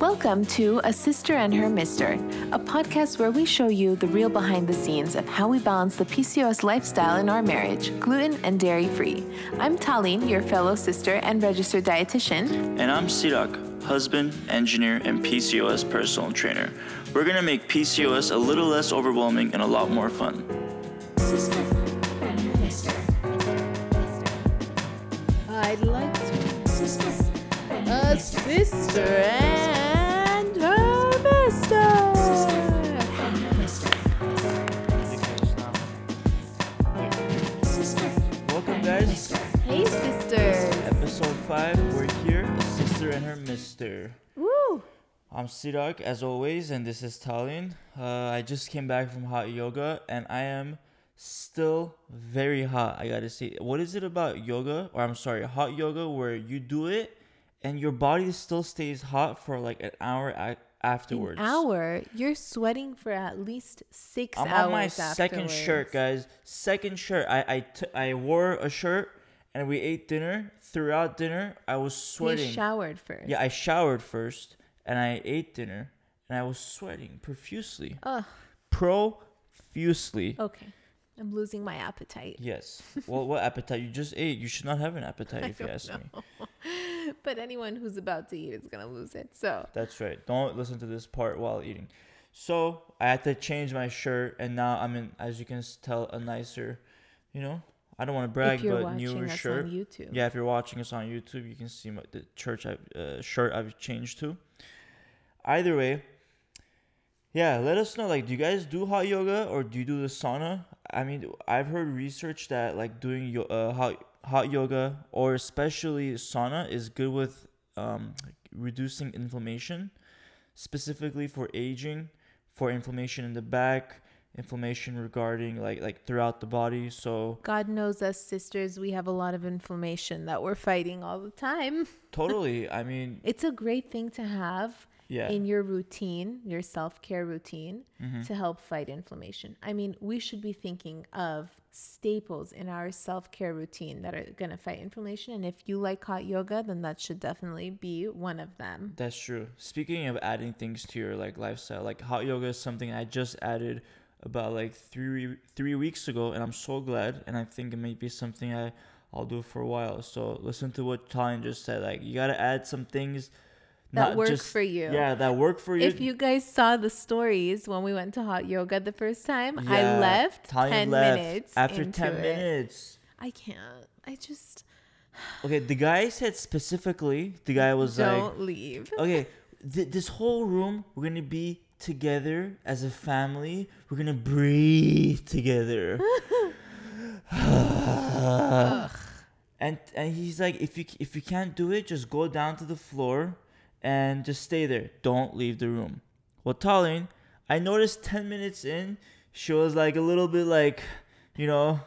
Welcome to A Cyster and Her Mister, a podcast where we show you the real behind the scenes of how we balance the PCOS lifestyle in our marriage, gluten and dairy free. I'm Taline, your fellow sister and registered dietitian. And I'm Sirak, husband, engineer, and PCOS personal trainer. We're gonna make PCOS a little less overwhelming and a lot more fun. Sister and her mister. I'd like to Sister a sister and Hey, sister. Episode 5, we're here, a sister and her mister. Woo. I'm Sirak, as always, and this is Taline. Uh, I just came back from hot yoga, and I am still very hot. I gotta say, what is it about yoga, or I'm sorry, hot yoga, where you do it and your body still stays hot for like an hour a- afterwards? An hour. You're sweating for at least 6 I'm hours on my second shirt, guys. Second shirt. I I, t- I wore a shirt, and we ate dinner. Throughout dinner, I was sweating. showered first. Yeah, I showered first, and I ate dinner, and I was sweating profusely. Ugh. Profusely. Okay. I'm losing my appetite. Yes. Well, what appetite? You just ate. You should not have an appetite, if you ask me. But anyone who's about to eat is going to lose it. So, That's right. Don't listen to this part while eating. So I had to change my shirt, and now I'm in, as you can tell, a nicer, you know. I don't want to brag, but newer shirt. YouTube. Yeah, if you're watching us on YouTube, you can see my, the church I, uh, shirt I've changed to. Either way, yeah, let us know. Like, do you guys do hot yoga or do you do the sauna? I mean, I've heard research that like doing yo- uh, hot hot yoga or especially sauna is good with um, reducing inflammation, specifically for aging, for inflammation in the back, inflammation regarding like like throughout the body. So God knows us sisters, we have a lot of inflammation that we're fighting all the time. totally, I mean, It's a great thing to have yeah. in your routine, your self care routine, Mm-hmm. to help fight inflammation. I mean, we should be thinking of staples in our self care routine that are going to fight inflammation. And if you like hot yoga, then that should definitely be one of them. That's true. Speaking of adding things to your like lifestyle, like hot yoga is something I just added about like three three weeks ago, and I'm so glad. And I think it might be something I I'll do for a while. So listen to what Taline just said. Like you gotta add some things That work for you. Yeah, that work for you. If you guys saw the stories when we went to hot yoga the first time, I left Taline 10 left minutes. after ten it. minutes. I can't. I just Okay, the guy said specifically. The guy was like, don't leave. okay, th- this whole room, we're gonna be together as a family. We're gonna breathe together. and and he's like, if you if you can't do it, just go down to the floor and just stay there. Don't leave the room. Well, Taline, I noticed ten minutes in, she was like a little bit like, you know,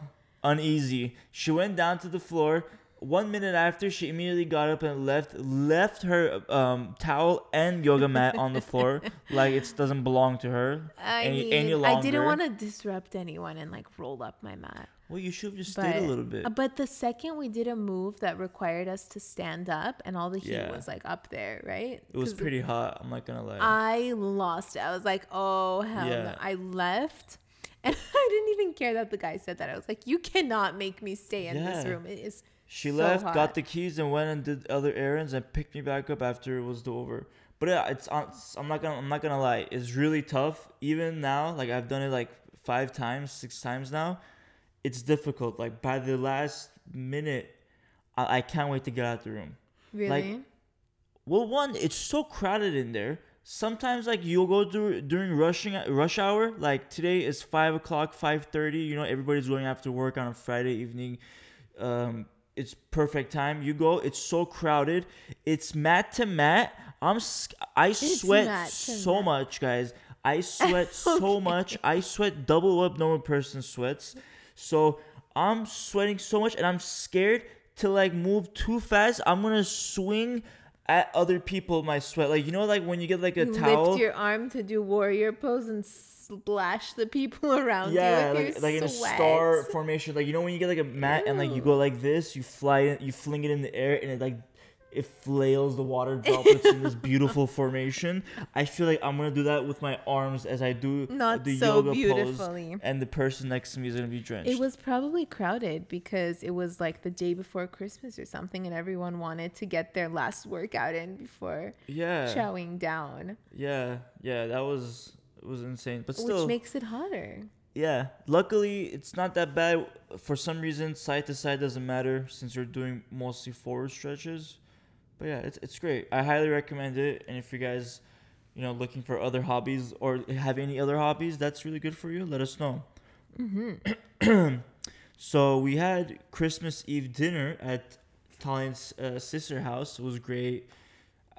uneasy. She went down to the floor. One minute after, she immediately got up and left left her um, towel and yoga mat on the floor, like it doesn't belong to her I any, mean, any I didn't want to disrupt anyone and like roll up my mat. Well, you should have just But, stayed a little bit. uh, but the second we did a move that required us to stand up and all the heat Yeah. was like up there, right? it was pretty hot. I'm not gonna lie. I lost it. I was like, oh hell no. I left. And I didn't even care that the guy said that. I was like, you cannot make me stay in this room. It is She so left, hot. got the keys, and went and did other errands, and picked me back up after it was over. But yeah, it's on. I'm not gonna. I'm not gonna lie. It's really tough. Even now, like I've done it like five times, six times now. It's difficult. Like by the last minute, I, I can't wait to get out the room. really. Well, one, it's so crowded in there. Sometimes like you'll go through during rushing rush hour. Like today is five o'clock, five thirty. You know everybody's going after work on a Friday evening. Um, it's perfect time. You go. It's so crowded. It's mat to mat. I'm. I sweat so mat. much, guys. I sweat so much. I sweat double what normal person sweats. So I'm sweating so much, and I'm scared to like move too fast. I'm gonna swing at other people my sweat. Like you know, like when you get like a You towel. lift your arm to do warrior pose and splash the people around yeah, you like, like in a star formation. Like you know when you get like a mat and like you go like this, you fly it, you fling it in the air, and it like it flails the water droplets in this beautiful formation. I feel like I'm gonna do that with my arms as I do Not the so yoga beautifully. pose, and the person next to me is gonna be drenched. It was probably crowded because it was like the day before Christmas or something, and everyone wanted to get their last workout in before yeah, chowing down, yeah, yeah. That was it was insane, but still, which makes it hotter. Yeah, luckily it's not that bad. For some reason, side to side doesn't matter since you're doing mostly forward stretches. But yeah, it's it's great. I highly recommend it. And if you guys, you know, looking for other hobbies or have any other hobbies that's really good for you, let us know. Mm-hmm. so we had Christmas Eve dinner at Taline's uh, sister house. It was great.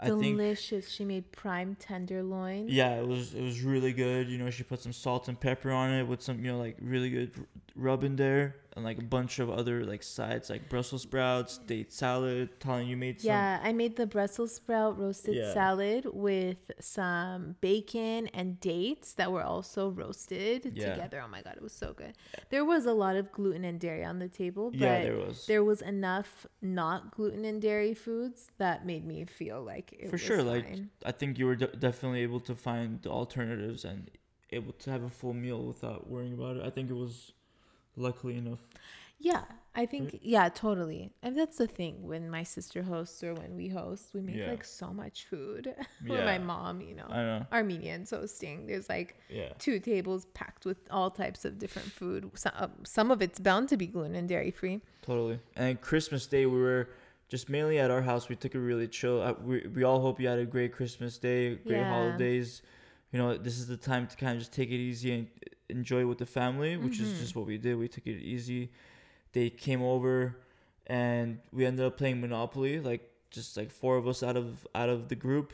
I think Delicious. She made prime tenderloin. yeah, it was it was really good. You know, she put some salt and pepper on it with some you know like really good r- rub in there and like a bunch of other like sides like Brussels sprouts, date salad. Taline you made some. Yeah, I made the Brussels sprout roasted Yeah. salad with some bacon and dates that were also roasted Yeah. together. Oh my god, it was so good. There was a lot of gluten and dairy on the table, but Yeah, there was. there was enough not gluten and dairy foods that made me feel like it For was sure, like. I think you were de- definitely able to find the alternatives and able to have a full meal without worrying about it. I think it was luckily enough. Yeah, I think yeah, totally. And that's the thing when my sister hosts or when we host, we make Yeah. like so much food. or my mom, you know, know. Armenians hosting. There's like Yeah. two tables packed with all types of different food. Some, uh, some of it's bound to be gluten and dairy free. Totally. And Christmas Day, we were just mainly at our house. We took it really chill. Uh, we, we all hope you had a great Christmas Day, great Yeah. holidays. You know, this is the time to kind of just take it easy and enjoy with the family, which Mm-hmm. is just what we did. We took it easy. They came over, and we ended up playing Monopoly. Like just like four of us out of out of the group.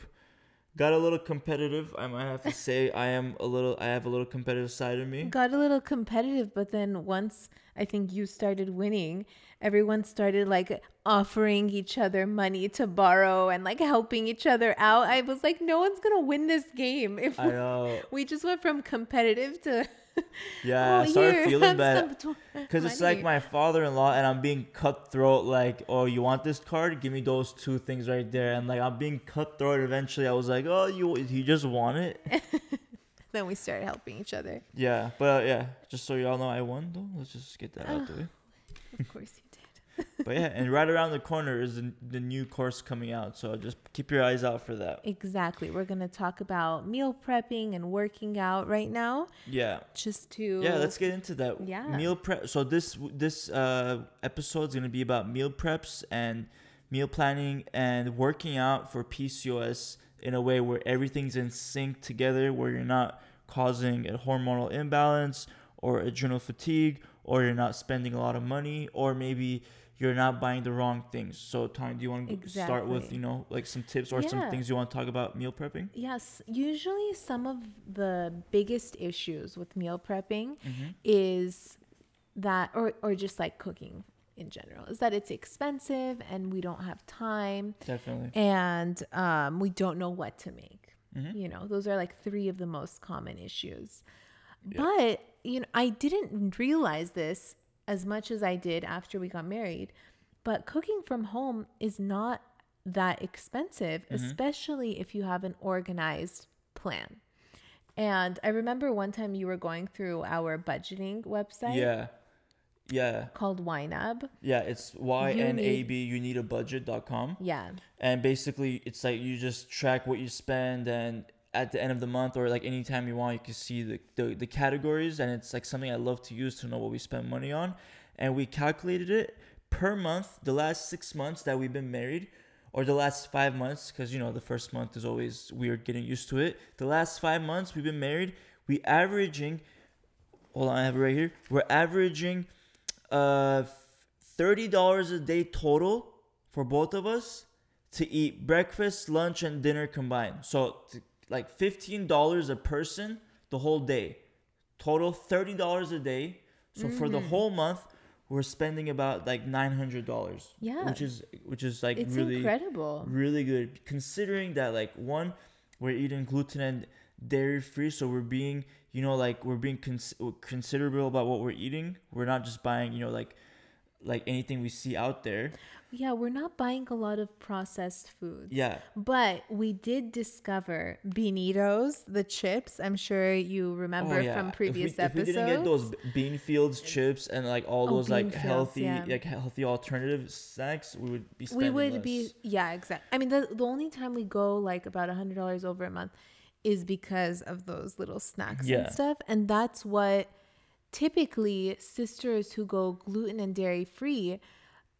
Got a little competitive. I might have to say I am a little. I have a little competitive side of me. Got a little competitive, but then once I think you started winning, everyone started like offering each other money to borrow and like helping each other out. I was like, no one's gonna win this game if we just went from competitive to Yeah, I "Oh, started here, feeling bad. Because it's like my father-in-law, and I'm being cutthroat. Like, oh, you want this card? Give me those two things right there. And like, I'm being cutthroat. Eventually, I was like, oh, you, you just want it? then we started helping each other. yeah, but uh, yeah, just so y'all know, I won though. Let's just get that out of the way. Of course. But yeah, and right around the corner is the, the new course coming out, so just keep your eyes out for that. Exactly. We're gonna talk about meal prepping and working out right now, Yeah. just to Yeah, let's get into that. Yeah. Meal prep. So this this uh episode is gonna be about meal preps and meal planning and working out for PCOS in a way where everything's in sync together, where you're not causing a hormonal imbalance or adrenal fatigue, or you're not spending a lot of money, or maybe you're not buying the wrong things. So, Tanya, do you want to start with you know like some tips or some things you want to talk about meal prepping? Yes, usually some of the biggest issues with meal prepping Mm-hmm. is that, or, or just like cooking in general, is that it's expensive and we don't have time Definitely. and um, we don't know what to make. Mm-hmm. You know, those are like three of the most common issues. But, you know, I didn't realize this as much as I did after we got married. But cooking from home is not that expensive, Mm-hmm. especially if you have an organized plan. And I remember one time you were going through our budgeting website Yeah. Yeah. called YNAB. Yeah, it's y n a b you need a budget.com. Yeah. And basically it's like you just track what you spend and at the end of the month or like anytime you want you can see the, the, the categories and it's like something I love to use to know what we spend money on. And we calculated it per month the last six months that we've been married or the last five months because you know the first month is always weird getting used to it. The last five months we've been married, we averaging hold on, I have it right here. We're averaging uh thirty dollars a day total for both of us to eat breakfast, lunch, and dinner combined. So t- like fifteen dollars a person the whole day. Total thirty dollars a day. So for the mm-hmm. whole month, we're spending about like nine hundred dollars. Yeah. which is which is like It's really incredible. really good considering that like one we're eating gluten and dairy free so we're being you know like we're being cons- considerable about what we're eating we're not just buying you know like like anything we see out there. Yeah, we're not buying a lot of processed foods. Yeah. But we did discover Beanitos, the chips. I'm sure you remember oh, from previous Oh, if we, episodes. If we didn't get those Beanfields chips and like all Oh, those like Fields, healthy yeah. like healthy alternative snacks, we would be we would less. be yeah, exactly. I mean, the the only time we go like about a hundred dollars over a month is because of those little snacks Yeah. and stuff, and that's what typically sisters who go gluten and dairy free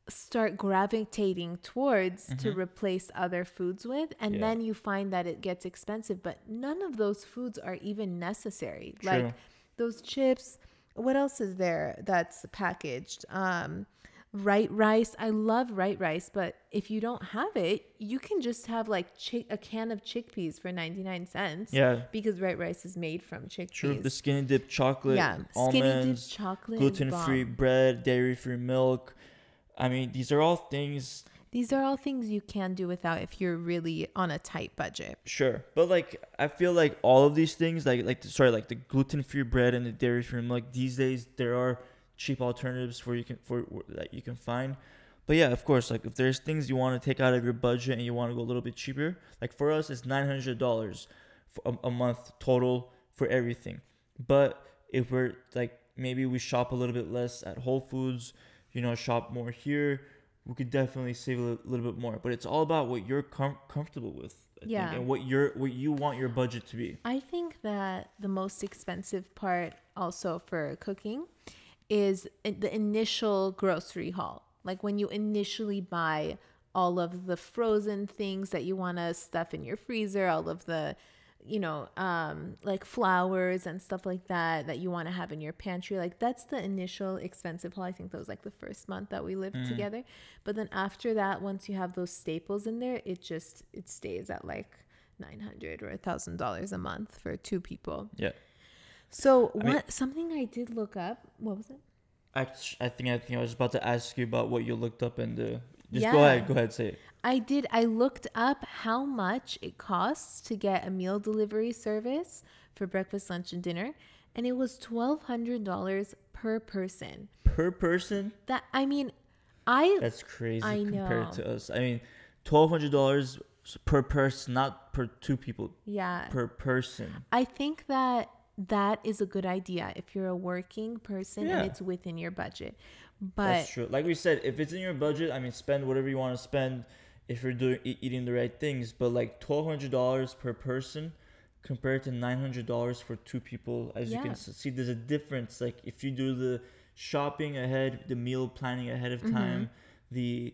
start gravitating towards to replace other foods with and Mm-hmm. Yeah. then you find that it gets expensive but none of those foods are even necessary True. like those chips what else is there that's packaged um right rice i love right rice but if you don't have it you can just have like chick- a can of chickpeas for 99 cents Yeah. because right rice is made from chickpeas True. The skinny dip chocolate, yeah skinny dip chocolate gluten free bomb. bread, dairy free milk. I mean, these are all things these are all things you can do without if you're really on a tight budget Sure, but like I feel like all of these things, like like sorry, like the gluten free bread and the dairy free milk, these days there are cheap alternatives for you can for that you can find. But yeah, of course, like if there's things you want to take out of your budget and you want to go a little bit cheaper, like for us it's nine hundred dollars a, a month total for everything. But if we're like maybe we shop a little bit less at Whole Foods, you know, shop more here, we could definitely save a li- little bit more. But it's all about what you're com- comfortable with, I think, Yeah. and what you're what you want your budget to be. I think that the most expensive part also for cooking is the initial grocery haul. Like when you initially buy all of the frozen things that you want to stuff in your freezer, all of the you know, um like flowers and stuff like that that you want to have in your pantry. Like that's the initial expensive haul. I think that was like the first month that we lived Mm. together. But then after that, once you have those staples in there, it just it stays at like nine hundred or a thousand dollars a month for two people. Yeah. So I mean- what something I did look up. What was it? Act- I think I think I was about to ask you about what you looked up in the. Just go ahead. Go ahead. Say it. I did. I looked up how much it costs to get a meal delivery service for breakfast, lunch, and dinner, and it was twelve hundred dollars per person. Per person, That I mean, I that's crazy I compared know. to us. I mean, twelve hundred dollars per person, not per two people. yeah. Per person. I think that that is a good idea if you're a working person Yeah. and it's within your budget. But That's true. Like we said, if it's in your budget, I mean, spend whatever you want to spend. If you're doing e- eating the right things, but like twelve hundred dollars per person compared to nine hundred dollars for two people, as you can see, there's a difference. Like if you do the shopping ahead, the meal planning ahead Mm-hmm. of time, the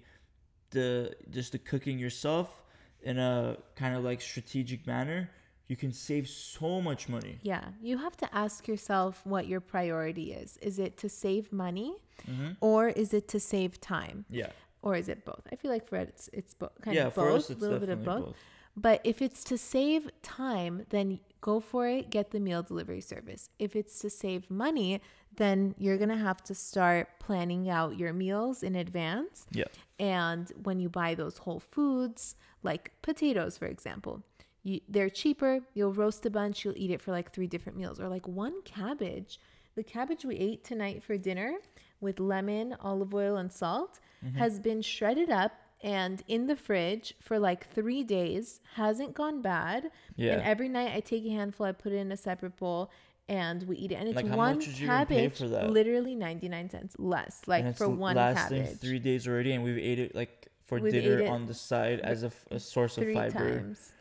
the just the cooking yourself in a kind of like strategic manner, you can save so much money. Yeah, you have to ask yourself what your priority is. Is it to save money Mm-hmm. or is it to save time? Yeah. Or is it both? I feel like for it, it's it's bo- kind yeah, of for both, us, it's a little bit of both. both. But if it's to save time, then go for it, get the meal delivery service. If it's to save money, then you're going to have to start planning out your meals in advance. Yeah. And when you buy those whole foods, like potatoes, for example, you, they're cheaper. You'll roast a bunch, you'll eat it for like three different meals. Or like one cabbage. The cabbage we ate tonight for dinner with lemon, olive oil, and salt mm-hmm. has been shredded up and in the fridge for like three days, hasn't gone bad. Yeah. And every night I take a handful, I put it in a separate bowl. And we eat it, and it's Like, one much did you even pay cabbage, literally ninety nine cents less, like and it's for one lasting cabbage. three days already, and we've ate it like for We've dinner on the side as a, f- a source of three fiber. times.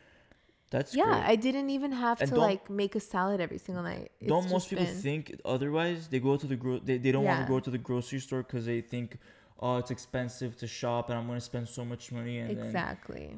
That's Yeah, great. I didn't even have And to like make a salad every single night. It's don't most people been- think otherwise? They go to the gro- they, they don't want to go to the grocery store because they think, oh, it's expensive to shop, and I'm gonna spend so much money. And then, exactly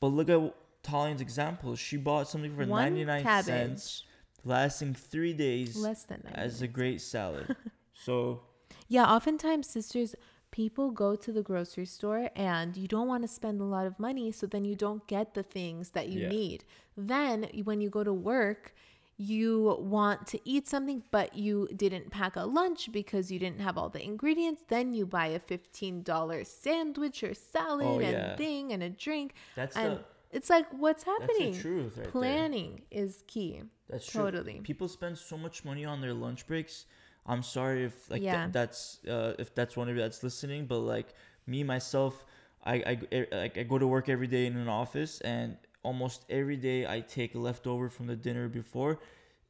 but look at Taline's example. She bought something for one 99 cabbage cents, lasting three days less than 90 as a great salad. so Yeah, oftentimes sisters people go to the grocery store and you don't want to spend a lot of money so then you don't get the things that you Yeah. need. Then when you go to work, you want to eat something but you didn't pack a lunch because you didn't have all the ingredients, then you buy a $15 sandwich or salad Oh, and yeah. thing and a drink that's and the it's like what's happening? truth right. Planning is key. That's true. Totally. People spend so much money on their lunch breaks. I'm sorry if like th- that's uh, if that's one of you that's listening, but like me myself, I I I, like I go to work every day in an office, and almost every day I take leftover from the dinner before.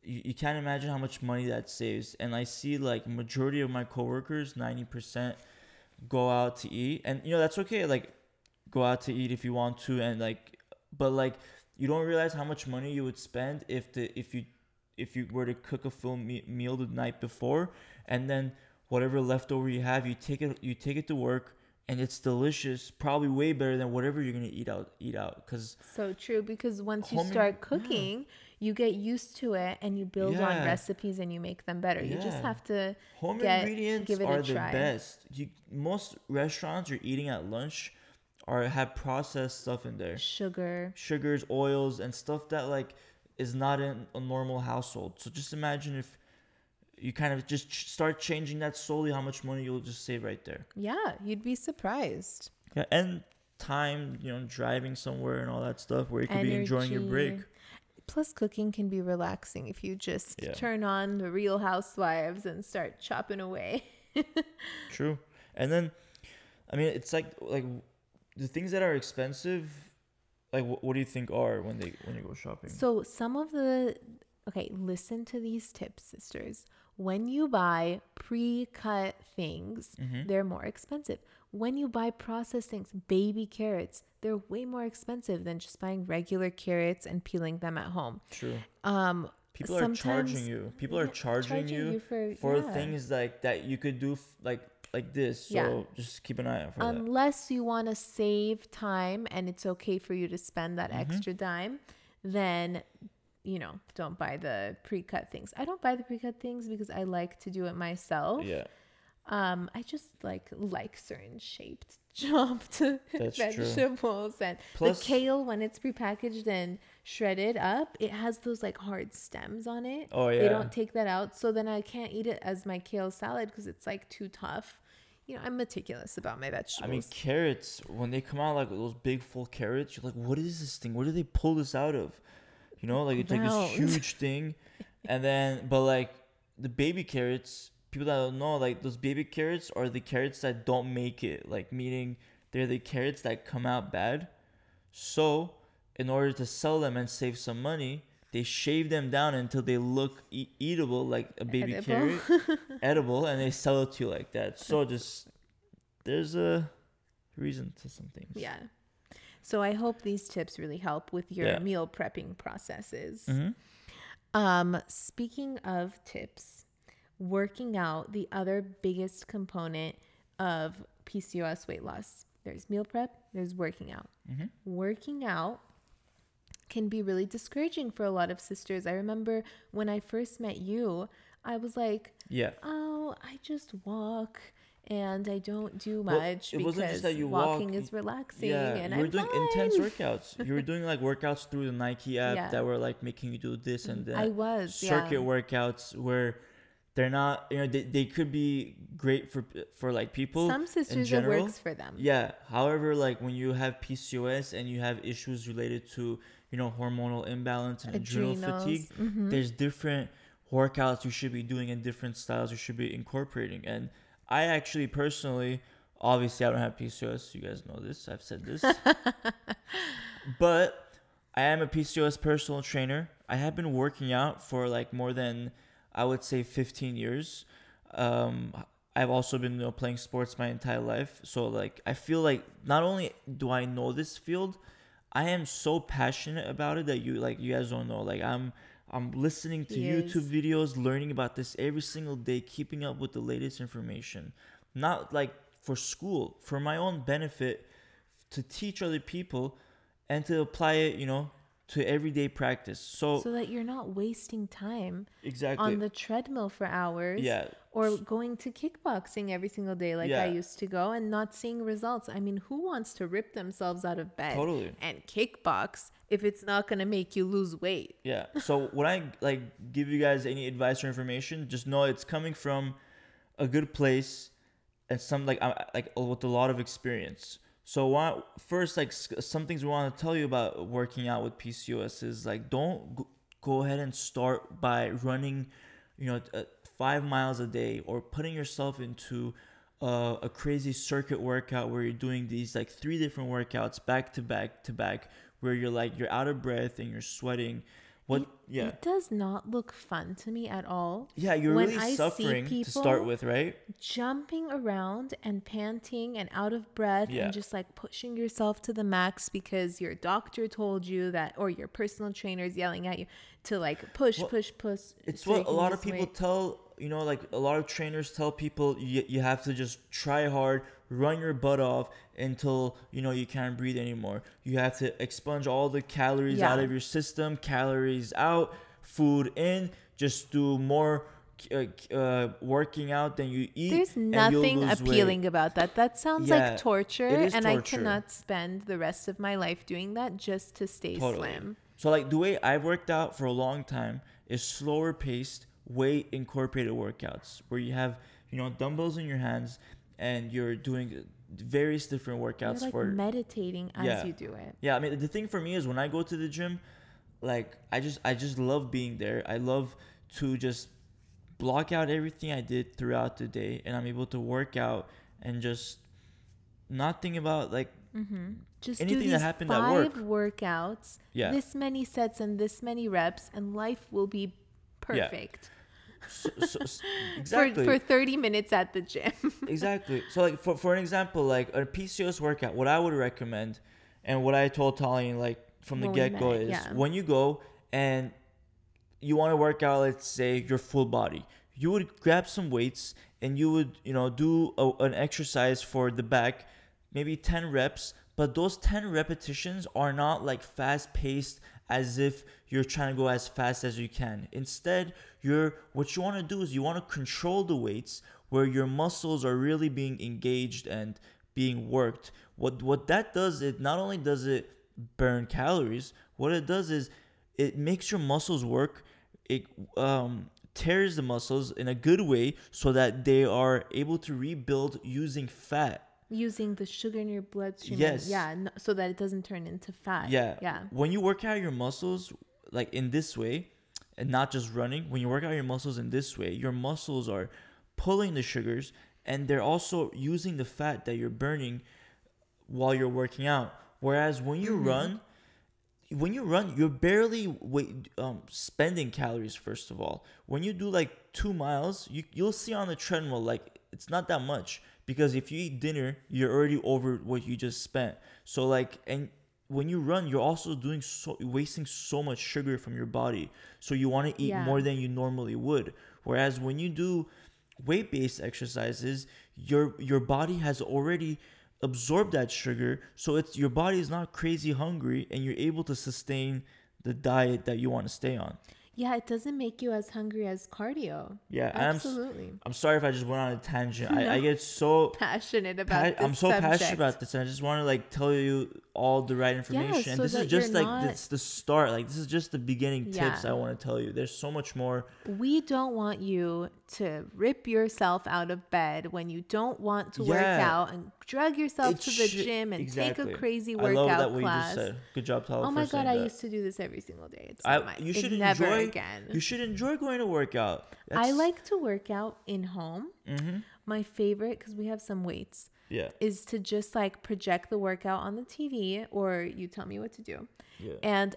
You, you can't imagine how much money that saves, and I see like majority of my coworkers, ninety percent, go out to eat, and you know that's okay. Like go out to eat if you want to, and like, but like you don't realize how much money you would spend if the if you if you were to cook a full me- meal the night before and then whatever leftover you have you take it you take it to work and it's delicious probably way better than whatever you're gonna eat out eat out because So true because once you Homemade- start yeah. cooking, you get used to it and you build on recipes and you make them better. You just have to home Get- ingredients give it a are the try. best you most restaurants you're eating at lunch are have processed stuff in there sugar. sugars oils and stuff that like is not in a normal household so just imagine if you kind of just ch- start changing that slowly how much money you'll just save right there Yeah, you'd be surprised. Yeah, and time, you know, driving somewhere and all that stuff where you could be enjoying your break. Plus, cooking can be relaxing if you just Yeah. turn on the Real Housewives and start chopping away. True. And then, I mean, it's like like the things that are expensive. Like, what, what do you think are when they when you go shopping? So, some of the okay, listen to these tips, sisters. When you buy pre cut things, Mm-hmm. they're more expensive. When you buy processed things, baby carrots, they're way more expensive than just buying regular carrots and peeling them at home. True. Um, People are charging you. People are charging, charging you, you for- for yeah. things like that you could do f- like like this. So Yeah. just keep an eye out for that. unless you want to save time and it's okay for you to spend that Mm-hmm. extra dime, then you know, don't buy the pre-cut things. I don't buy the pre-cut things because I like to do it myself. Yeah. Um, I just like like certain shaped chopped That's true. vegetables and Plus- the kale when it's prepackaged and shredded up, it has those like hard stems on it. Oh, yeah. They don't take that out, so then I can't eat it as my kale salad because it's like too tough. You know, I'm meticulous about my vegetables. I mean, carrots, when they come out like those big full carrots, you're like, what is this thing? Where do they pull this out of? You know, like it's like this huge thing. And then, but like the baby carrots, people that don't know, like those baby carrots are the carrots that don't make it. Like, meaning they're the carrots that come out bad. So, in order to sell them and save some money, they shave them down until they look e- eatable, like a baby Edible. carrot, edible, and they sell it to you like that. So, just there's a reason to some things. Yeah. So I hope these tips really help with your Yeah. meal prepping processes. Mhm. Um, speaking of tips, working out, the other biggest component of PCOS weight loss. There's meal prep, there's working out. Working out can be really discouraging for a lot of sisters. I remember when I first met you, I was like, Yeah. oh, I just walk and I don't do Well, much it because wasn't just that you walk, walking y- is relaxing Yeah, and you were I'm doing intense workouts. You were doing like workouts through the Nike app Yeah. that were like making you do this and mm-hmm. that. I was, circuit yeah. workouts where they're not, you know, they, they could be great for for like people. Some in sisters it works for them. Yeah. However, like when you have PCOS and you have issues related to, you know, hormonal imbalance and adrenal Adrenals, fatigue, mhm. there's different workouts you should be doing and different styles you should be incorporating. And I actually personally, obviously, I don't have PCOS. You guys know this. I've said this. but I am a PCOS personal trainer. I have been working out for like more than, I would say, 15 years. Um, I've also been you know, playing sports my entire life. So, like, I feel like not only do I know this field, I am so passionate about it that you like you guys don't know. Like I'm I'm listening to He YouTube is. videos, learning about this every single day, keeping up with the latest information. Not like for school, for my own benefit, to teach other people and to apply it, you know, to everyday practice. So, So that you're not wasting time exactly. on the treadmill for hours yeah. Or going to kickboxing every single day like I used to go and not seeing results. I mean, who wants to rip themselves out of bed Totally. and kickbox if it's not going to make you lose weight? Yeah. So when I like give you guys any advice or information, just know it's coming from a good place and some like I like with a lot of experience. So why, first like some things we want to tell you about working out with PCOS is like don't go ahead and start by running you know, uh, five miles a day, or putting yourself into uh, a crazy circuit workout where you're doing these like three different workouts back to back to back, where you're like you're out of breath and you're sweating. What? Yeah. It does not look fun to me at all. Yeah, you're when really I see suffering to start with, right? Jumping around and panting and out of breath Yeah. and just like pushing yourself to the max because your doctor told you that, or your personal trainer is yelling at you to like push, Well, push, push. It's what a lot of people weight. tell, you know, like a lot of trainers tell people you, you have to just try hard, run your butt off until, you know, you can't breathe anymore. You have to expunge all the calories out of your system, calories out, food in, just do more uh, uh, working out than you eat. There's nothing lose weight. appealing about that. That sounds Yeah, like torture, and I cannot spend the rest of my life doing that just to stay Totally. slim. So like the way I've worked out for a long time is slower paced, weight incorporated workouts where you have you know dumbbells in your hands and you're doing various different You're workouts like for meditating as Yeah. you do it. yeah. I mean the thing for me is when I go to the gym, like I just I just love being there. I love to just block out everything I did throughout the day and I'm able to work out and just not think about like mm-hmm. Just Anything that happened at five work. workouts, Yeah. this many sets and this many reps, and life will be perfect so, so, exactly for, for 30 minutes at the gym. exactly. So like for for an example, like a PCOS workout, what I would recommend, and what I told Taline like from the get go met, is yeah. when you go and you want to work out, let's say your full body, you would grab some weights and you would you know do a, an exercise for the back, maybe ten reps. But those 10 repetitions are not like fast paced as if you're trying to go as fast as you can. Instead, you're what you want to do is you want to control the weights where your muscles are really being engaged and being worked. What what that does it not only does it burn calories, what it does is it makes your muscles work. It um tears the muscles in a good way so that they are able to rebuild using fat. Using the sugar in your bloodstream. Yes. Yeah. So that it doesn't turn into fat. Yeah. Yeah. When you work out your muscles like in this way and not just running, when you work out your muscles in this way, your muscles are pulling the sugars and they're also using the fat that you're burning while you're working out. Whereas when you run, when you run, you're barely wait, um, spending calories. First of all, when you do like two miles, you you'll see on the treadmill like it's not that much because if you eat dinner, you're already over what you just spent. So like and when you run, you're also doing so wasting so much sugar from your body. So you want to eat Yeah. more than you normally would. Whereas when you do weight based exercises, your your body has already absorbed that sugar, so it's your body is not crazy hungry, and you're able to sustain the diet that you want to stay on. Yeah. It doesn't make you as hungry as cardio. Yeah, and I'm Absolutely. I'm sorry if I just went on a tangent. I, I get so Passionate about pa- this I'm so subject. passionate about this, and I just want to like tell you all the right information. and so this is just like not- it's the start. Like this is just the beginning tips I want to tell you. There's so much more. We don't want you to rip yourself out of bed when you don't want to work out and drug yourself It to the should- gym and exactly. take a crazy I workout love that what class. you just said. Good job, Tyler. Oh my god, I that. used to do this every single day. It's I, not my, you it should never enjoy. again. You should enjoy going to workout. I like to work out in home. Mhm. My favorite, because we have some weights, Yeah. is to just like project the workout on the TV or you tell me what to do. Yeah. And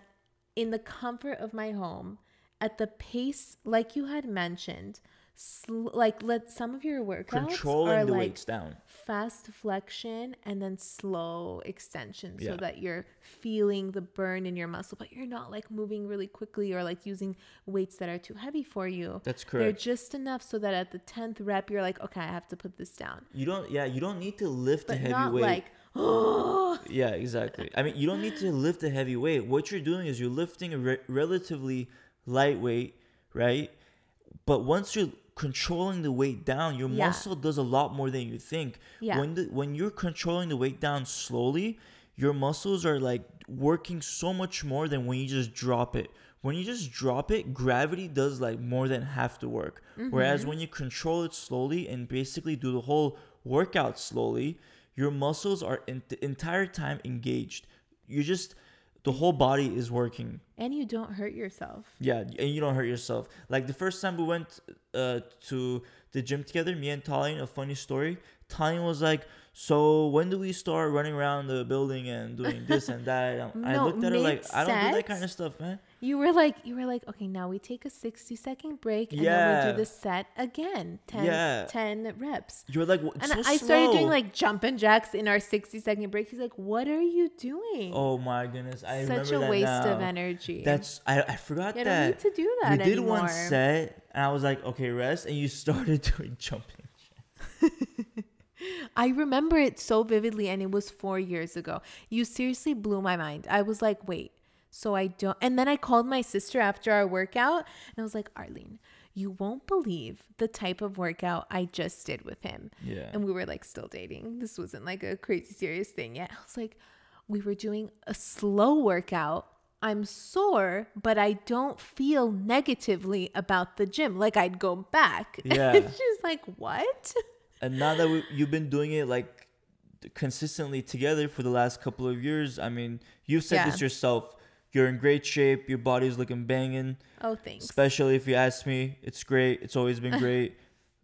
in the comfort of my home, at the pace, like you had mentioned, sl- like let some of your workouts Controlling are the like weights down. Fast flexion and then slow extension so Yeah. that you're feeling the burn in your muscle but you're not like moving really quickly or like using weights that are too heavy for you That's correct. they're just enough so that at the 10th rep you're like okay i have to put this down You don't. Yeah. You don't need to lift a but heavy not weight. like oh Yeah, exactly. I mean, you don't need to lift a heavy weight. What you're doing is you're lifting a re- relatively lightweight, right? But once you're controlling the weight down, your Yeah. muscle does a lot more than you think. Yeah. When the when you're controlling the weight down slowly, your muscles are like working so much more than when you just drop it. When you just drop it, gravity does like more than half the work. Whereas mm-hmm. when you control it slowly and basically do the whole workout slowly, your muscles are in the entire time engaged. You're just the whole body is working. And you don't hurt yourself. Yeah, and you don't hurt yourself. Like the first time we went uh, to the gym together, me and Taline, a funny story. Taline was like, "So when do we start running around the building and doing this and that?" And I looked at her like, "I don't do that kind of stuff, man." You were like, you were like, okay, now we take a 60 second break and then we do the set again. 10, Yeah. 10 reps. You were like, "Wha- And so I started doing like jumping jacks in our 60 second break. He's like, what are you doing? "Oh my goodness, I Such a waste now. of energy. That's I, I forgot you that. don't need to do that we did one set, and I was like, "Okay, rest," and you started doing jumping. I remember it so vividly, and it was four years ago. You seriously blew my mind. I was like, wait, so I don't. And then I called my sister after our workout, and I was like, Arlene, you won't believe the type of workout I just did with him. Yeah. And we were like still dating. This wasn't like a crazy serious thing yet. I was like, we were doing a slow workout. I'm sore, but I don't feel negatively about the gym. Like I'd go back. Yeah. She's like, what? And now that we, you've been doing it like consistently together for the last couple of years, I mean, you've said Yeah. this yourself. You're in great shape. Your body's looking banging. Oh, thanks. Especially if you ask me, it's great. It's always been great.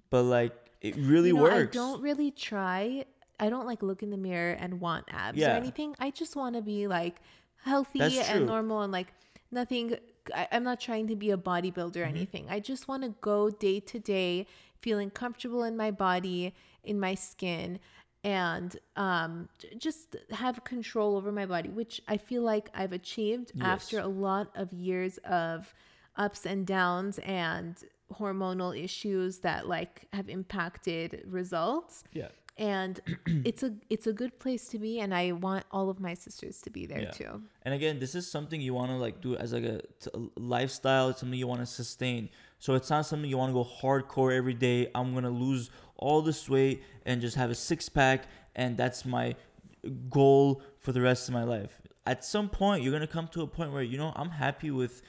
but like, it really You know, works. I don't really try. I don't like look in the mirror and want abs Yeah. or anything. I just want to be like healthy and normal and like nothing. I, I'm not trying to be a bodybuilder Mm-hmm. or anything. I just want to go day to day feeling comfortable in my body, in my skin, and um, just have control over my body, which I feel like I've achieved after a lot of years of ups and downs and hormonal issues that like have impacted results Yeah. and it's a it's a good place to be and i want all of my sisters to be there Yeah. too And again, this is something you want to like do as like a, t- a lifestyle. It's something you want to sustain. So it's not something you want to go hardcore every day. I'm gonna lose all this weight and just have a six pack, and that's my goal for the rest of my life. At some point, you're gonna come to a point where you know I'm happy with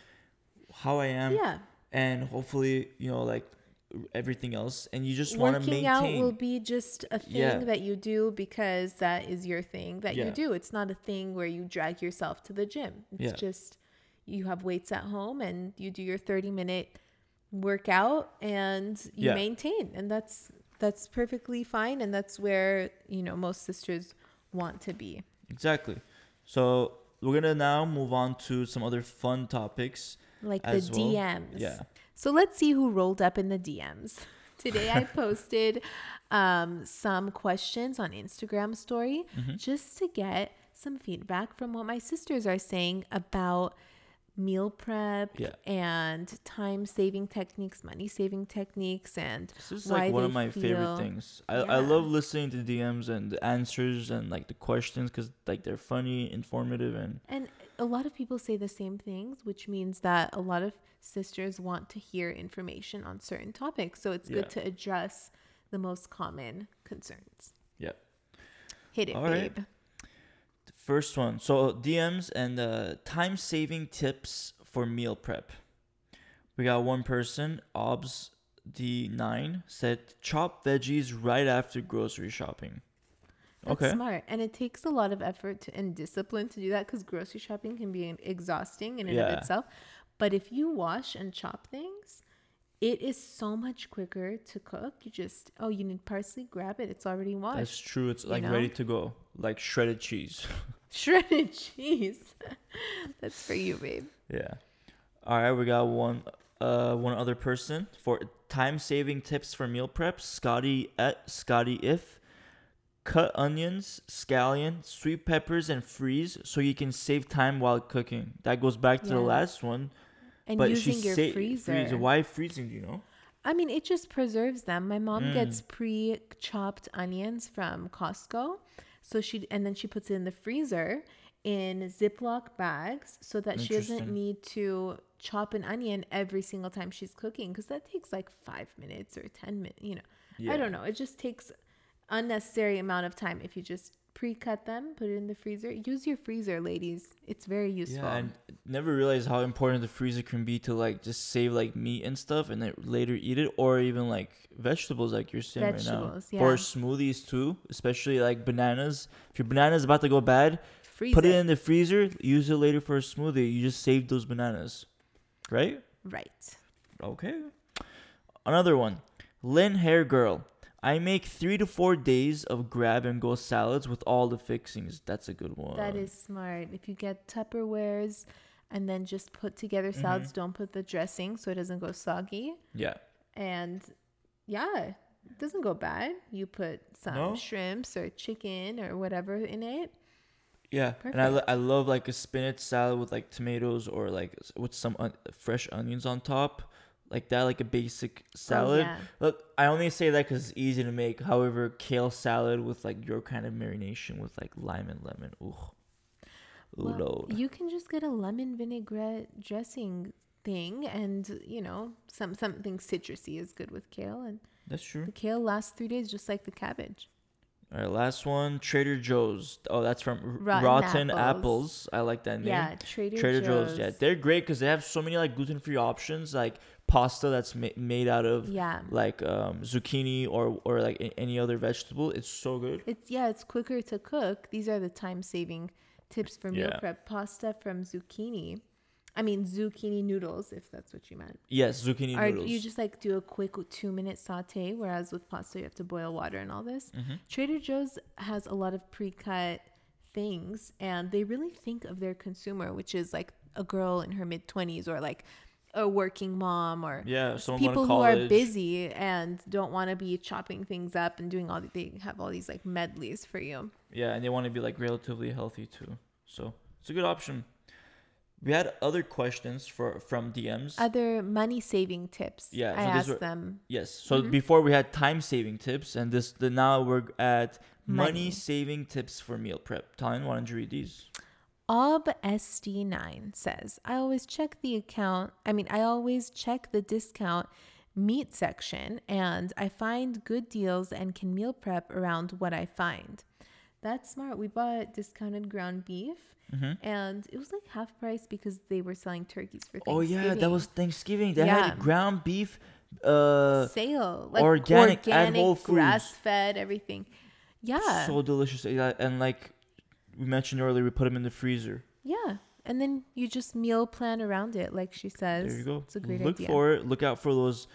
how I am, yeah and hopefully you know like everything else, and you just want to working maintain. out will be just a thing Yeah. that you do because that is your thing that Yeah. you do it's not a thing where you drag yourself to the gym it's Yeah. just you have weights at home and you do your 30 minute workout and you Yeah. maintain and that's that's perfectly fine and that's where you know most sisters want to be Exactly. So we're gonna now move on to some other fun topics. like the well. DMs. Yeah. So let's see who rolled up in the DMs. Today I posted um, some questions on Instagram story Mm-hmm. just to get some feedback from what my sisters are saying about meal prep Yeah. and time saving techniques, money saving techniques, and This is like one of my feel- favorite things. I, I love listening to DMs and the answers and like the questions because like they're funny, informative, and And a lot of people say the same things, which means that a lot of sisters want to hear information on certain topics. So it's good Yeah. to address the most common concerns. Yep. Hit it, All right. babe. The first one. So DMs and uh, time saving tips for meal prep. We got one person, Obs D9, said chop veggies right after grocery shopping. That's okay. smart. And it takes a lot of effort to, and discipline to do that because grocery shopping can be exhausting in and Yeah. of itself. But if you wash and chop things, it is so much quicker to cook. You just, oh, you need parsley, grab it. It's already washed. That's true. It's you like know? ready to go, like shredded cheese. Shredded cheese. That's for you, babe. Yeah. All right, we got one uh one other person for time saving tips for meal prep. Scotty at Scotty if cut onions, scallion, sweet peppers, and freeze so you can save time while cooking. That goes back to the last one. And but using your sa- freezer. freeze- Why freezing? Do you know? I mean, it just preserves them. My mom Mm. gets pre-chopped onions from Costco, so she and then she puts it in the freezer in Ziploc bags so that she doesn't need to chop an onion every single time she's cooking because that takes like five minutes or ten minutes. You know, Yeah. I don't know. It just takes unnecessary amount of time if you just pre-cut them, put it in the freezer. Use your freezer, ladies. It's very useful. Yeah, and never realized how important the freezer can be to like just save like meat and stuff, and then later eat it, or even like vegetables, like you're saying Vegetables, right now, or smoothies too, especially like bananas. If your banana's about to go bad, freeze put it it. in the freezer, use it later for a smoothie. You just saved those bananas, right? Right. Okay. Another one. Lynn Hair Girl. I make three to four days of grab and go salads with all the fixings. That's a good one. That is smart. If you get Tupperwares and then just put together Mm-hmm. salads, don't put the dressing so it doesn't go soggy. Yeah. And yeah, it doesn't go bad. You put some No? shrimps or chicken or whatever in it. Yeah. And I, lo- I love like a spinach salad with like tomatoes or like with some on- fresh onions on top. Like that, like a basic salad. Oh, yeah. Look, I only say that because it's easy to make. However, kale salad with like your kind of marination with like lime and lemon. Ooh. Ooh, Well, Lord. you can just get a lemon vinaigrette dressing thing and you know some something citrusy is good with kale and That's true. the kale lasts three days just like the cabbage All right, last one. Trader Joe's. Oh, that's from Rotten Rotten, Apples. Apples. I like that name. yeah trader, Trader Joe's. joe's, Yeah, they're great because they have so many like gluten free options, like pasta that's ma- made out of yeah like um, zucchini or or like a- any other vegetable. It's so good. it's yeah it's quicker to cook these are the time saving tips for meal Yeah. prep pasta from zucchini i mean zucchini noodles if that's what you meant Yes, zucchini or noodles. you just like do a quick two minute saute whereas with pasta you have to boil water and all this Mm-hmm. trader joe's has a lot of pre-cut things and they really think of their consumer which is like a girl in her mid 20s or like a working mom or yeah, someone people who are busy and don't want to be chopping things up and doing all the, they have all these like medleys for you Yeah, and they want to be like relatively healthy too. So it's a good option. We had other questions for from DMs. other money saving tips Yeah, i so these asked were- them Yes. So Mm-hmm. before we had time saving tips, and this the now we're at money, Money. saving tips for meal prep. Taline, why don't you read these? Ob SD9 says, I always check the account. I mean, I always check the discount meat section and I find good deals and can meal prep around what I find. That's smart. We bought discounted ground beef Mm-hmm. and it was like half price because they were selling turkeys for Oh yeah, that was Thanksgiving. They Yeah. had ground beef. Uh, sale. Like organic organic, at Whole Foods. grass fed, everything. Yeah. so delicious. And like we mentioned earlier, we put them in the freezer. yeah. And then you just meal plan around it, like she says. There you go. It's a great Look idea. for it. Look out for those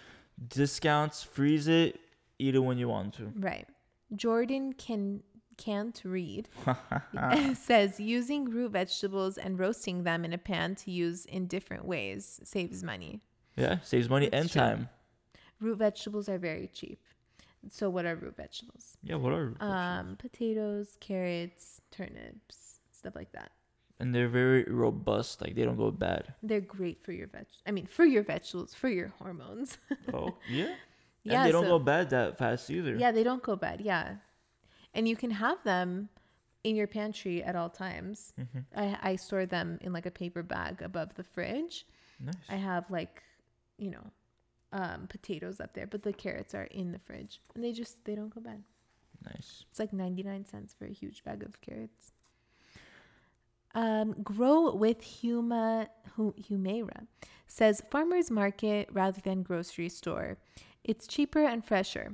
discounts. Freeze it. Eat it when you want to. Right. Jordan can can't read says using root vegetables and roasting them in a pan to use in different ways saves money. Yeah, saves money That's and true. time. Root vegetables are very cheap. So what are root vegetables? Yeah, what are Um, potatoes, carrots, turnips, stuff like that. and they're very robust. Like they don't go bad. They're great for your veg. I mean, for your vegetables, for your hormones. Oh yeah. Yeah, and they don't so- go bad that fast either. yeah, they don't go bad. Yeah, and you can have them in your pantry at all times. Mm-hmm. I, I store them in like a paper bag above the fridge. Nice. I have like, you know, um, potatoes up there, but the carrots are in the fridge, and they just they don't go bad. nice. It's like ninety nine cents for a huge bag of carrots. Um, grow with Huma Hu- Humera says farmers market rather than grocery store. It's cheaper and fresher.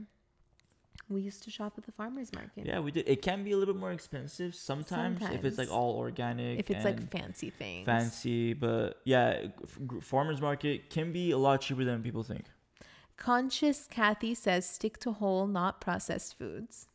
We used to shop at the farmers market. Yeah, we did. It can be a little bit more expensive sometimes, if it's like all organic. If it's like fancy things. fancy, but yeah, farmers market can be a lot cheaper than people think. Conscious Kathy says stick to whole, not processed foods.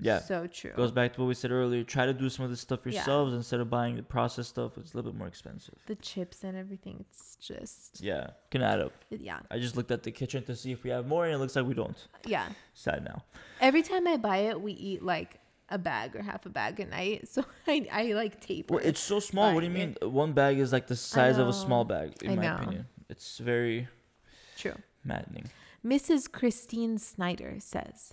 Yeah, So true. goes back to what we said earlier. Try to do some of this stuff Yeah. yourselves instead of buying the processed stuff. It's a little bit more expensive. the chips and everything. It's just Yeah, can add up. yeah. I just looked at the kitchen to see if we have more, and it looks like we don't. Yeah. Sad now. Every time I buy it, we eat like a bag or half a bag a night. So I, I like taper. Well, it's so small. What do you mean? One bag is like the size of a small bag, in I my know. opinion. It's very true. maddening. Mrs. Christine Snyder says,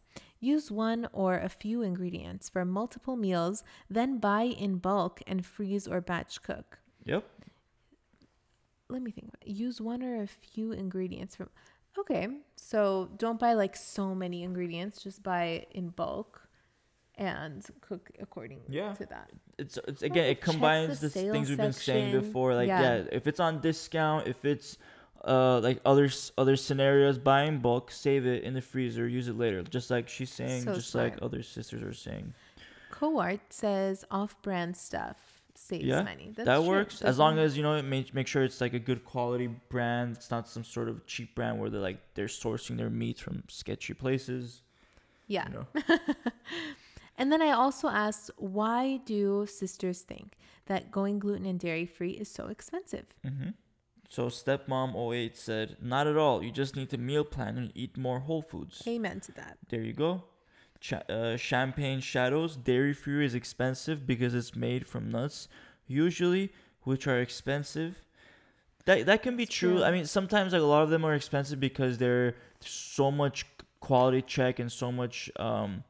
use one or a few ingredients for multiple meals, then buy in bulk and freeze or batch cook. Yep. Let me think. Use one or a few ingredients from. Okay, so don't buy like so many ingredients. Just buy in bulk, and cook according Yeah. to that. It's, it's again, it combines the the things we've been saying before. Like, Yeah. yeah. if it's on discount, if it's uh like other other scenarios, buy in bulk, save it in the freezer, use it later. Just like she's saying, So just like other Cysters are saying. Coart says off-brand stuff. saves Yeah, money. That's that true. works as long as you know it make, make sure it's like a good quality brand it's not some sort of cheap brand where they're like they're sourcing their meat from sketchy places yeah. you know And then I also asked, why do Cysters think that going gluten and dairy free is so expensive? hmm so stepmom08 said not at all you just need to meal plan and eat more whole foods Amen to that. there you go Cha- uh, champagne shadows dairy free is expensive because it's made from nuts usually which are expensive that that can be true. true. I mean, sometimes like a lot of them are expensive because they're so much quality check and so much um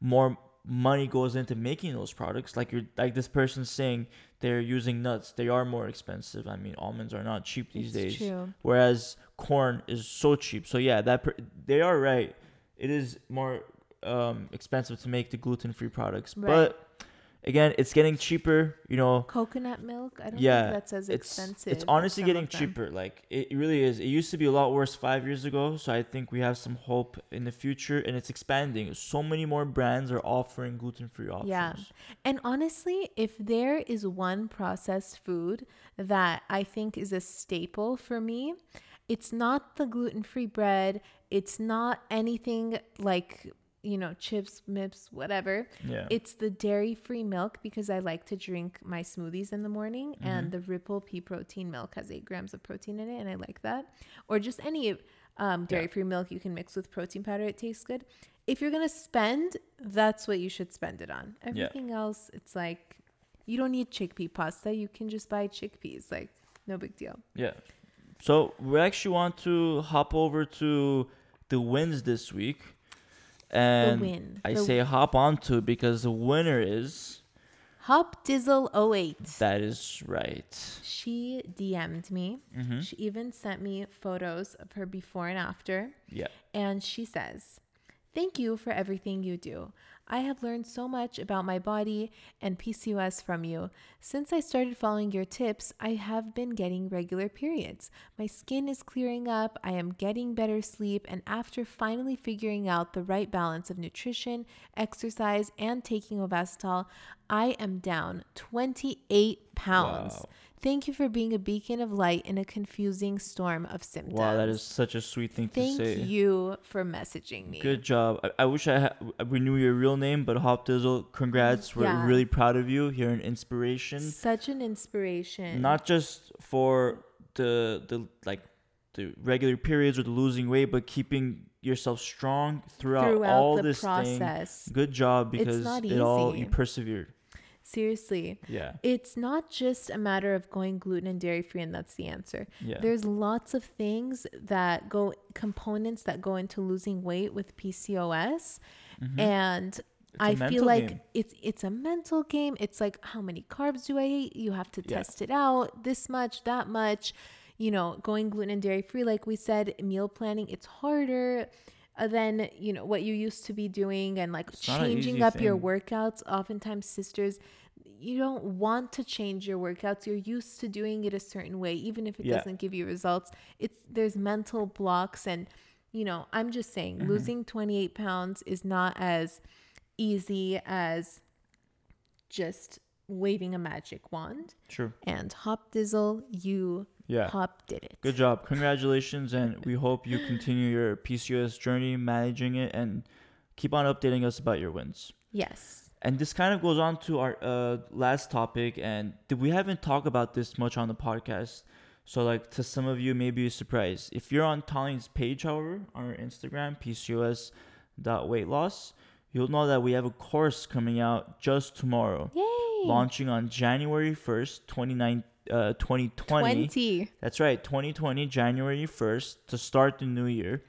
more money goes into making those products. Like you're like this person's saying they're using nuts. They are more expensive. I mean, almonds are not cheap these It's days. true. Whereas corn is so cheap. So yeah, that per- they are right. It is more um expensive to make the gluten-free products. Right. But again, it's getting cheaper, you know. Coconut milk? I don't Yeah, think that's as it's expensive. it's honestly getting cheaper like it really is it used to be a lot worse five years ago so i think we have some hope in the future and it's expanding so many more brands are offering gluten-free options Yeah. And honestly, if there is one processed food that I think is a staple for me, it's not the gluten free bread. It's not anything like, you know, chips, mips, whatever. yeah It's the dairy free milk because I like to drink my smoothies in the morning, Mm-hmm. and the Ripple pea protein milk has eight grams of protein in it, and I like that. Or just any um, dairy free milk you can mix with protein powder, it tastes good. If you're gonna spend, that's what you should spend it on. Everything else, it's like you don't need chickpea pasta. You can just buy chickpeas. Like no big deal. yeah so we actually want to hop over to the wins this week and win. i The- say hop onto it because the winner is Hop Dizzle 08. that is right She DM'd me. mm-hmm. She even sent me photos of her before and after. yeah And she says, Thank you for everything you do. I have learned so much about my body and PCOS from you. Since I started following your tips, I have been getting regular periods. My skin is clearing up, I am getting better sleep, and after finally figuring out the right balance of nutrition, exercise, and taking Ovasitol, I am down 28 pounds. Wow. Thank you for being a beacon of light in a confusing storm of symptoms. wow that is such a sweet thing Thank to say Thank you for messaging me. Good job. I, I wish I, ha- we knew your real name, but Hop Dizzle, congrats. We're Yeah. really proud of you. You're an inspiration, Such an inspiration. not just for the the like the regular periods or the losing weight, but keeping yourself strong throughout, throughout all the this process. thing. Good job It's because it all you persevered. Seriously. Yeah. It's not just a matter of going gluten and dairy free, and that's the answer. Yeah. There's lots of things that go, components that go into losing weight with PCOS. And Mm-hmm. a I feel like game. it's it's a mental game. It's like how many carbs do I eat? You have to Yeah. test it out. This much, that much. You know, going gluten and dairy free, like we said, meal planning. It's harder uh, than you know what you used to be doing, and like It's changing up your workouts. Oftentimes, Cysters, you don't want to change your workouts. You're used to doing it a certain way, even if it Yeah. doesn't give you results. It's there's mental blocks, and you know, I'm just saying, Mm-hmm. losing 28 pounds is not as easy as just waving a magic wand. True. And Hop Dizzle, you Yeah. Hop did it. Good job. Congratulations. And we hope you continue your PCOS journey, managing it, and keep on updating us about your wins. Yes. And this kind of goes on to our uh, last topic, and we haven't talked about this much on the podcast. So, like, to some of you, maybe a surprise. If you're on Taline's page, however, on our Instagram, PCOS.weightloss, you'll know that we have a course coming out just tomorrow, Yay. launching on January 1st, 29, uh, 2020. 20. That's right, 2020, January 1st, to start the new year.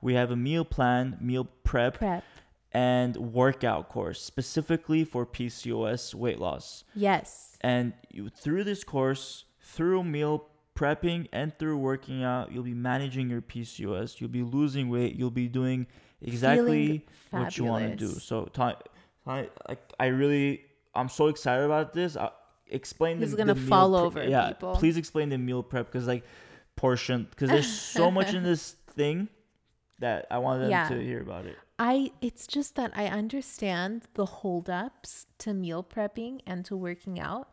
We have a meal plan, meal prep, Prep. and workout course specifically for PCOS weight loss. Yes. And you, through this course, through meal prepping and through working out, you'll be managing your PCOS. You'll be losing weight. You'll be doing exactly what you want to do. So, I really, I'm so excited about this. I, explain He's the, gonna the fall pre- over Yeah, people. please explain the meal prep because like portion because there's so much in this thing that I want them Yeah. to hear about it. I it's just that I understand the holdups to meal prepping and to working out.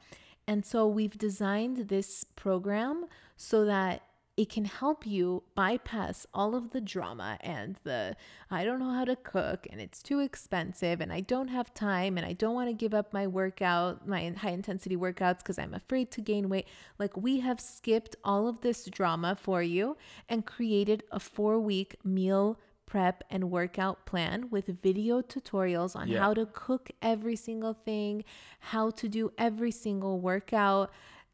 And so we've designed this program so that it can help you bypass all of the drama and the I don't know how to cook and it's too expensive and I don't have time and I don't want to give up my workout, my high intensity workouts because I'm afraid to gain weight. Like we have skipped all of this drama for you and created a 4-week meal prep and workout plan with video tutorials on Yeah. how to cook every single thing, how to do every single workout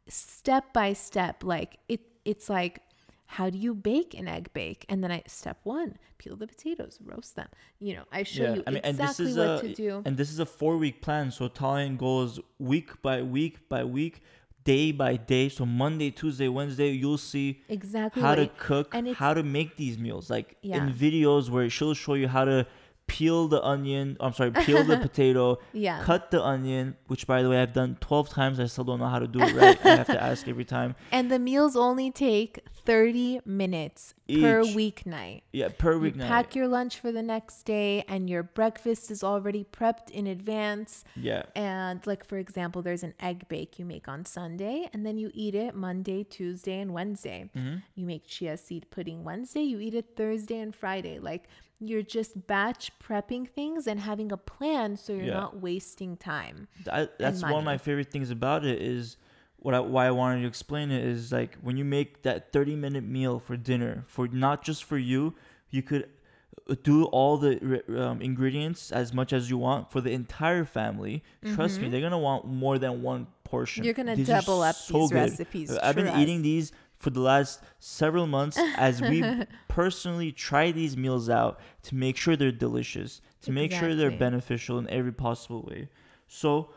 step by step like it it's like how do you bake an egg bake and then i step one peel the potatoes roast them you know i show you exactly what a to do and this is a four week plan. So Taline goes week by week by week, day by day. So Monday, Tuesday, Wednesday, you'll see exactly how to cook, and how to make these meals. Like Yeah. in videos where she'll show you how to peel the onion. I'm sorry, peel the potato. Yeah. Cut the onion, which by the way I've done 12 times. I still don't know how to do it right. I have to ask every time. and the meals only take 30 minutes per Each. weeknight Yeah, per you pack your lunch for the next day and your breakfast is already prepped in advance yeah. And like for example, there's an egg bake you make on Sunday and then you eat it Monday, Tuesday, and Wednesday. Mm-hmm. You make chia seed pudding Wednesday, you eat it Thursday and Friday. Like you're just batch prepping things and having a plan so you're Yeah. not wasting time. That, that's one of my favorite things about it is what I, why I wanted to explain it is like when you make that 30 minute meal for dinner for not just for you you could uh, do all the um, ingredients as much as you want for the entire family trust me they're gonna want more than one portion Mm-hmm. You're gonna These double up so these good. recipes, i've been eating these for the last several months as we personally try these meals out to make sure they're delicious to make sure they're beneficial in every possible way. So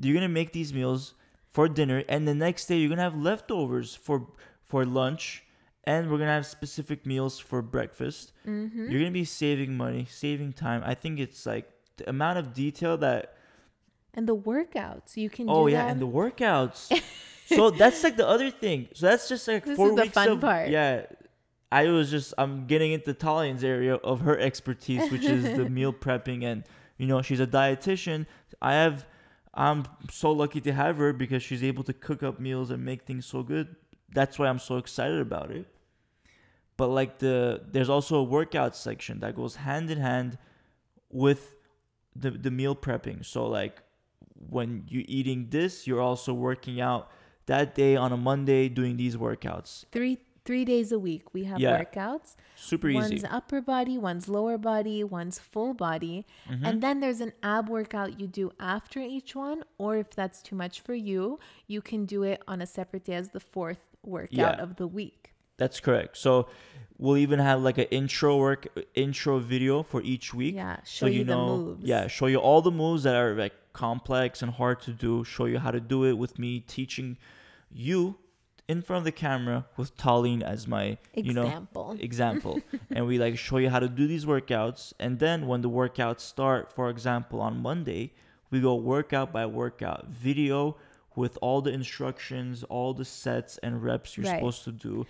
you're gonna make these meals for dinner and the next day you're gonna have leftovers for for lunch and we're gonna have specific meals for breakfast. Mm-hmm. you're gonna be saving money saving time. I think it's like the amount of detail that And the workouts, you can oh yeah and the workouts so that's like the other thing. So that's just like This four is the weeks fun of part. yeah i was just i'm getting into Taline's area of her expertise which is the meal prepping and you know she's a dietitian. I have i'm so lucky to have her because she's able to cook up meals and make things so good. That's why i'm so excited about it. But like the there's also a workout section that goes hand in hand with the the meal prepping. So like when you're eating this you're also working out that day on a monday doing these workouts three three days a week we have Yeah. workouts. super one's easy upper body, one's lower body, one's full body. Mm-hmm. And then there's an ab workout you do after each one, or if that's too much for you, you can do it on a separate day as the fourth workout Yeah. of the week. that's correct so we'll even have like an intro work intro video for each week Yeah, so show you you the know moves. yeah show you all the moves that are like complex and hard to do show you how to do it with me teaching you in front of the camera with Taline as my you know Example. example and we like show you how to do these workouts and then when the workouts start for example on monday we go workout by workout video with all the instructions all the sets and reps you're Right. supposed to do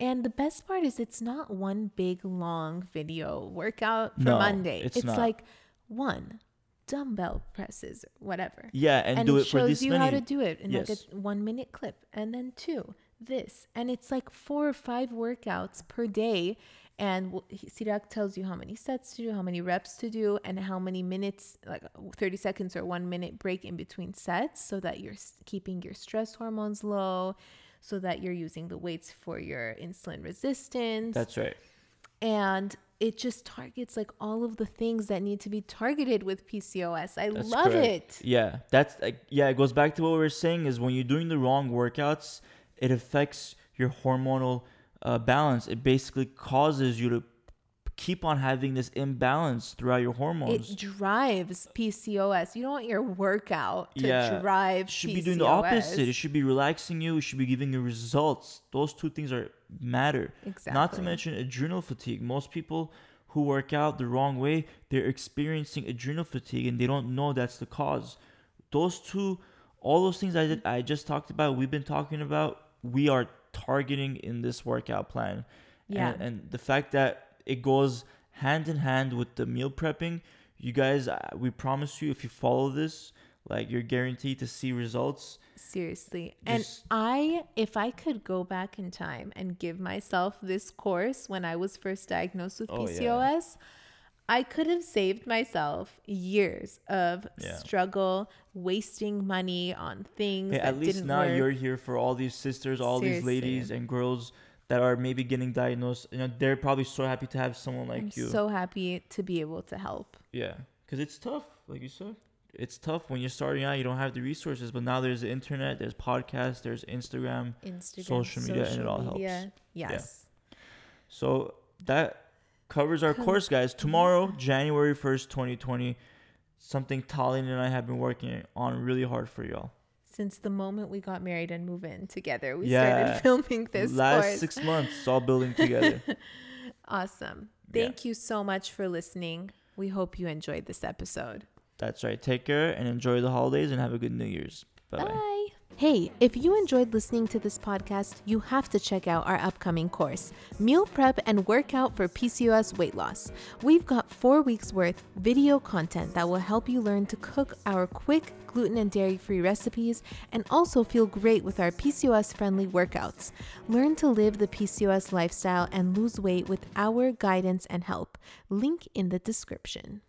And the best part is it's not one big long video workout for No, Monday. it's It's, not. like one dumbbell presses, whatever. yeah and, and do it it for shows you how to do it in Yes. like a one minute clip and then two this and it's like four or five workouts per day and Sirak tells you how many sets to do how many reps to do and how many minutes like 30 seconds or one minute break in between sets so that you're keeping your stress hormones low so that you're using the weights for your insulin resistance that's right and it just targets like all of the things that need to be targeted with PCOS. I That's love correct. it. Yeah, that's like yeah. It goes back to what we were saying is when you're doing the wrong workouts, it affects your hormonal uh, balance. It basically causes you to keep on having this imbalance throughout your hormones. It drives PCOS. You don't want your workout to yeah, drive it should PCOS. be doing the opposite. It should be relaxing you. It should be giving you results. Those two things are matter. Exactly. Not to mention adrenal fatigue. Most people who work out the wrong way, they're experiencing adrenal fatigue and they don't know that's the cause. Those two, all those things I did, I just talked about, we've been talking about, we are targeting in this workout plan. Yeah. And, and the fact that it goes hand in hand with the meal prepping, you guys, we promise you, if you follow this, Like you're guaranteed to see results. Seriously. And I, if I could go back in time and give myself this course when I was first diagnosed with Oh, yeah. PCOS, I could have saved myself years of Yeah. struggle, wasting money on things Hey, at least now work. you're here for all these Cysters, all these ladies and girls that are maybe getting diagnosed. You know, they're probably so happy to have someone like I'm you. so happy to be able to help. Yeah, because it's tough, like you said. It's tough when you're starting out. You don't have the resources, but now there's the internet, there's podcasts, there's Instagram. Instagram, Social media, and it all helps. media. Yes. So that covers our course, guys. Tomorrow, January first, 2020, something Taline and I have been working on really hard for y'all. Since the moment we got married and moved in together, we Yeah. started filming this Last course. six months, all building together. Awesome. Yeah. Thank you so much for listening. We hope you enjoyed this episode. That's right. Take care and enjoy the holidays and have a good New Year's. Bye bye. Bye. Hey, if you enjoyed listening to this podcast, you have to check out our upcoming course, Meal Prep and Workout for PCOS Weight Loss. We've got four weeks worth video content that will help you learn to cook our quick gluten and dairy free recipes and also feel great with our PCOS friendly workouts. Learn to live the PCOS lifestyle and lose weight with our guidance and help. Link in the description.